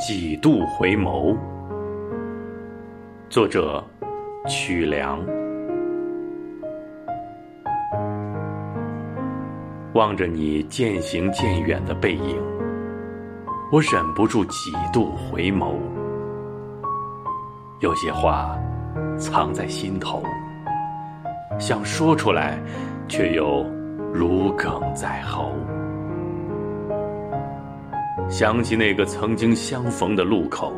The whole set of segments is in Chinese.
几度回眸。作者：曲梁。望着你渐行渐远的背影，我忍不住几度回眸。有些话藏在心头，想说出来，却又如鲠在喉。想起那个曾经相逢的路口，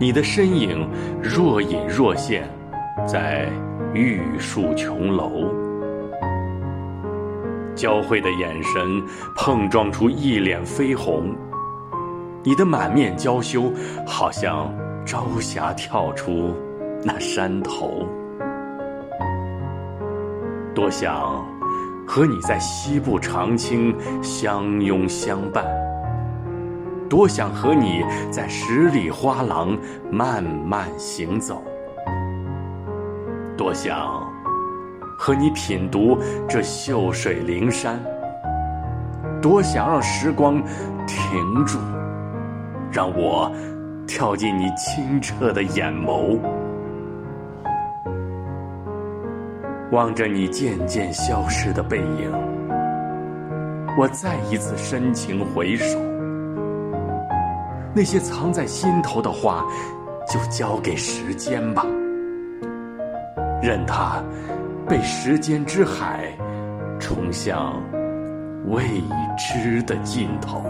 你的身影若隐若现，在玉树琼楼。交汇的眼神碰撞出一脸绯红，你的满面娇羞，好像朝霞跳出那山头。多想和你在西部长青相拥相伴，多想和你在十里花廊慢慢行走，多想。和你品读这秀水灵山，多想让时光停住，让我跳进你清澈的眼眸，望着你渐渐消失的背影，我再一次深情回首，那些藏在心头的话，就交给时间吧，任它。被时间之海冲向未知的尽头。